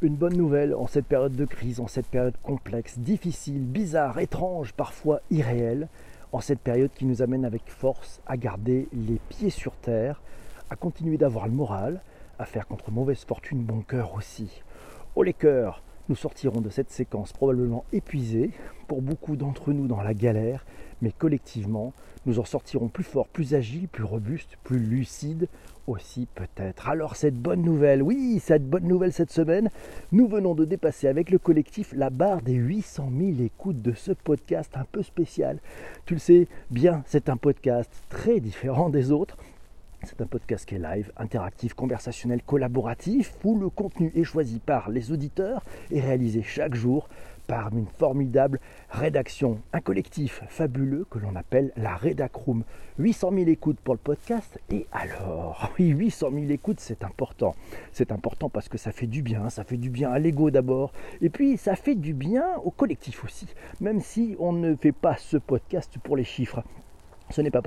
Une bonne nouvelle en cette période de crise, en cette période complexe, difficile, bizarre, étrange, parfois irréelle, en cette période qui nous amène avec force à garder les pieds sur terre, à continuer d'avoir le moral, à faire contre mauvaise fortune bon cœur aussi. Oh les cœurs, nous sortirons de cette séquence probablement épuisés, pour beaucoup d'entre nous dans la galère, mais collectivement, nous en sortirons plus forts, plus agiles, plus robustes, plus lucides aussi peut-être. Alors cette bonne nouvelle, oui, cette bonne nouvelle cette semaine, nous venons de dépasser avec le collectif la barre des 800 000 écoutes de ce podcast un peu spécial. Tu le sais bien, c'est un podcast très différent des autres c'est un podcast qui est live, interactif, conversationnel, collaboratif, où le contenu est choisi par les auditeurs et réalisé chaque jour par une formidable rédaction, un collectif fabuleux que l'on appelle la Redacroom. 800 000 écoutes pour le podcast, et alors? Oui, 800 000 écoutes, c'est important. C'est important parce que ça fait du bien, ça fait du bien à l'ego d'abord, et puis ça fait du bien au collectif aussi, même si on ne fait pas ce podcast pour les chiffres. Ce n'est pas,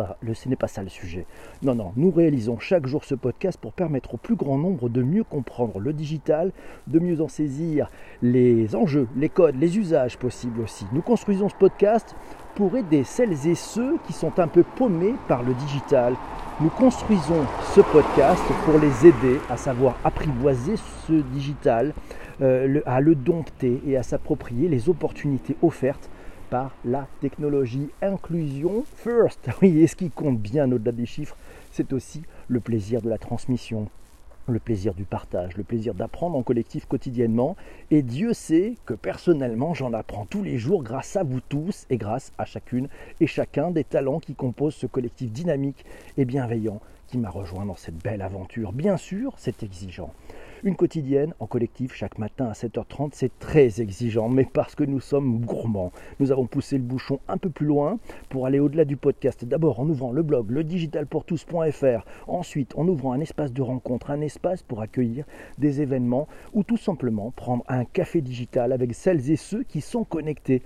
ça le sujet. Non, non, nous réalisons chaque jour ce podcast pour permettre au plus grand nombre de mieux comprendre le digital, de mieux en saisir les enjeux, les codes, les usages possibles aussi. Nous construisons ce podcast pour aider celles et ceux qui sont un peu paumés par le digital. Nous construisons ce podcast pour les aider à savoir apprivoiser ce digital, euh, à le dompter et à s'approprier les opportunités offertes par la technologie. Inclusion first. Oui, et ce qui compte bien au-delà des chiffres, c'est aussi le plaisir de la transmission, le plaisir du partage, le plaisir d'apprendre en collectif quotidiennement. Et Dieu sait que personnellement, j'en apprends tous les jours grâce à vous tous et grâce à chacune et chacun des talents qui composent ce collectif dynamique et bienveillant qui m'a rejoint dans cette belle aventure. Bien sûr, c'est exigeant. Une quotidienne en collectif chaque matin à 7h30, c'est très exigeant, mais parce que nous sommes gourmands. Nous avons poussé le bouchon un peu plus loin pour aller au-delà du podcast. D'abord en ouvrant le blog ledigitalpourtous.fr, ensuite en ouvrant un espace de rencontre, un espace pour accueillir des événements ou tout simplement prendre un café digital avec celles et ceux qui sont connectés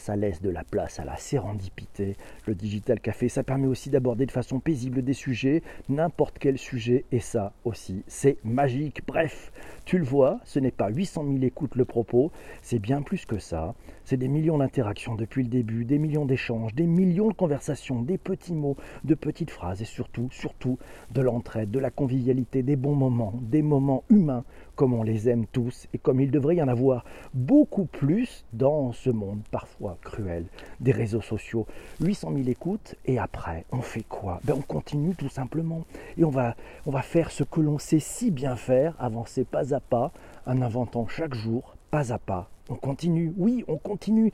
ça laisse de la place à la sérendipité. Le digital café, ça permet aussi d'aborder de façon paisible des sujets, n'importe quel sujet, et ça aussi, c'est magique. Bref, tu le vois, ce n'est pas 800 000 écoutes le propos, c'est bien plus que ça. C'est des millions d'interactions depuis le début, des millions d'échanges, des millions de conversations, des petits mots, de petites phrases, et surtout, surtout, de l'entraide, de la convivialité, des bons moments, des moments humains comme on les aime tous et comme il devrait y en avoir beaucoup plus dans ce monde parfois cruel des réseaux sociaux. 800 000 écoutes et après, on fait quoi? Ben, On continue tout simplement et on va, on va faire ce que l'on sait si bien faire, avancer pas à pas, en inventant chaque jour, pas à pas. On continue, oui, on continue.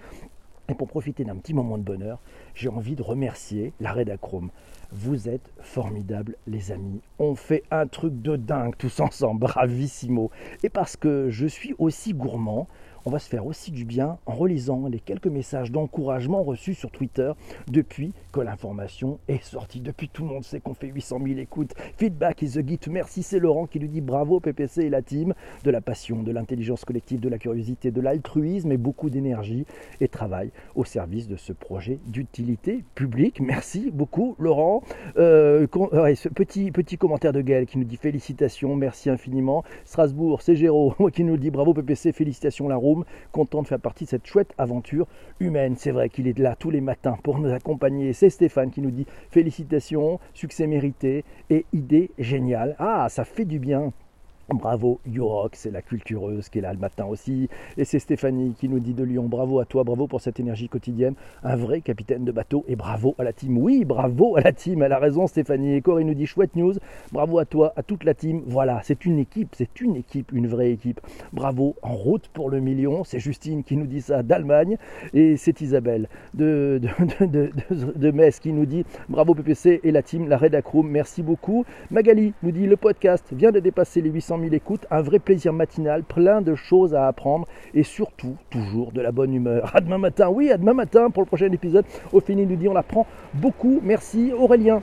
Et pour profiter d'un petit moment de bonheur, j'ai envie de remercier la Redachrome. Vous êtes formidables, les amis. On fait un truc de dingue tous ensemble, bravissimo. Et parce que je suis aussi gourmand, on va se faire aussi du bien en relisant les quelques messages d'encouragement reçus sur Twitter depuis que l'information est sortie. Depuis tout le monde sait qu'on fait 800 000 écoutes. Feedback is the gift. Merci, c'est Laurent qui lui dit bravo PPC et la team. De la passion, de l'intelligence collective, de la curiosité, de l'altruisme et beaucoup d'énergie et travail au service de ce projet d'utilité publique. Merci beaucoup Laurent. Euh, ce petit, petit commentaire de Gaël qui nous dit félicitations, merci infiniment. Strasbourg, c'est Géraud qui nous dit bravo PPC, félicitations la roue content de faire partie de cette chouette aventure humaine. C'est vrai qu'il est là tous les matins pour nous accompagner. C'est Stéphane qui nous dit félicitations, succès mérité et idée géniale. Ah, ça fait du bien. Bravo Yorock, c'est la cultureuse qui est là le matin aussi. Et c'est Stéphanie qui nous dit de Lyon, bravo à toi, bravo pour cette énergie quotidienne, un vrai capitaine de bateau et bravo à la team. Oui, bravo à la team, elle a raison Stéphanie. Et Corinne nous dit chouette news, bravo à toi, à toute la team. Voilà, c'est une équipe, c'est une équipe, une vraie équipe. Bravo, en route pour le million. C'est Justine qui nous dit ça d'Allemagne. Et c'est Isabelle de, de, de, Metz qui nous dit bravo PPC et la team, la Redacroom, merci beaucoup. Magali nous dit le podcast vient de dépasser les 800 000 écoutes, un vrai plaisir matinal, plein de choses à apprendre et surtout toujours de la bonne humeur. À demain matin, oui, à demain matin pour le prochain épisode. Au fini nous dit on apprend beaucoup. Merci Aurélien.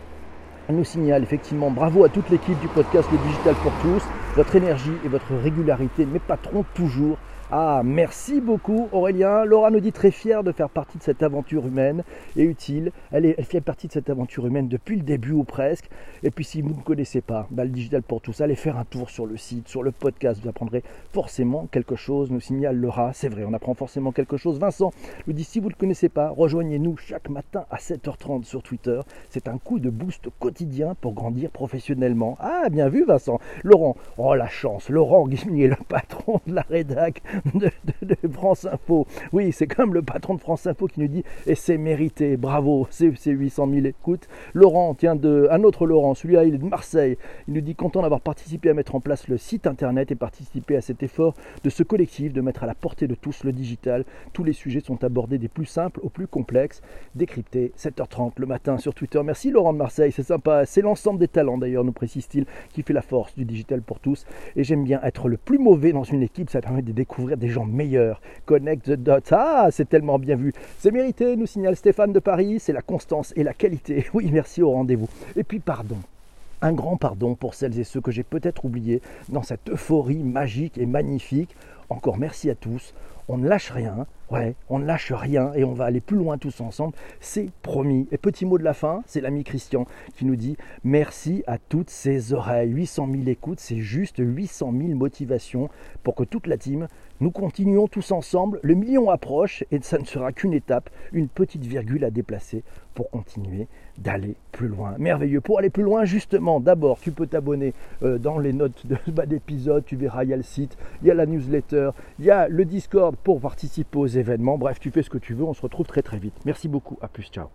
Nous signale effectivement bravo à toute l'équipe du podcast Le Digital pour tous. Votre énergie et votre régularité, mes patrons toujours Ah, merci beaucoup Aurélien. Laura nous dit très fière de faire partie de cette aventure humaine et utile. Elle, est, elle fait partie de cette aventure humaine depuis le début ou presque. Et puis si vous ne connaissez pas le digital pour tous, allez faire un tour sur le site, sur le podcast. Vous apprendrez forcément quelque chose, nous signale Laura. C'est vrai, on apprend forcément quelque chose. Vincent nous dit si vous ne le connaissez pas, rejoignez-nous chaque matin à 7h30 sur Twitter. C'est un coup de boost quotidien pour grandir professionnellement. Ah, bien vu Vincent. Laurent, oh la chance. Laurent est le patron de la rédac de, France Info. Oui, c'est comme le patron de France Info qui nous dit et c'est mérité, bravo, c'est 800 000 écoutes. Laurent, tiens, de, un autre Laurent, celui-là il est de Marseille. Il nous dit content d'avoir participé à mettre en place le site internet et participer à cet effort de ce collectif de mettre à la portée de tous le digital. Tous les sujets sont abordés des plus simples aux plus complexes, décryptés 7h30 le matin sur Twitter. Merci Laurent de Marseille, c'est sympa. C'est l'ensemble des talents d'ailleurs, nous précise-t-il, qui fait la force du digital pour tous. Et j'aime bien être le plus mauvais dans une équipe, ça permet de découvrir des gens meilleurs. Connect the dots. Ah, c'est tellement bien vu. C'est mérité, nous signale Stéphane de Paris. C'est la constance et la qualité. Oui, merci au rendez-vous. Et puis, pardon. Un grand pardon pour celles et ceux que j'ai peut-être oubliés dans cette euphorie magique et magnifique. Encore merci à tous. On ne lâche rien. Ouais, on ne lâche rien et on va aller plus loin tous ensemble, c'est promis. Et petit mot de la fin, c'est l'ami Christian qui nous dit merci à toutes ces oreilles. 800 000 écoutes, c'est juste 800 000 motivations pour que toute la team, nous continuons tous ensemble. Le million approche et ça ne sera qu'une étape, une petite virgule à déplacer pour continuer d'aller plus loin. Merveilleux. Pour aller plus loin, justement, d'abord, tu peux t'abonner euh, dans les notes de bas d'épisode. Tu verras, il y a le site, il y a la newsletter, il y a le Discord pour participer aux événements. Bref, tu fais ce que tu veux. On se retrouve très très vite. Merci beaucoup. À plus. Ciao.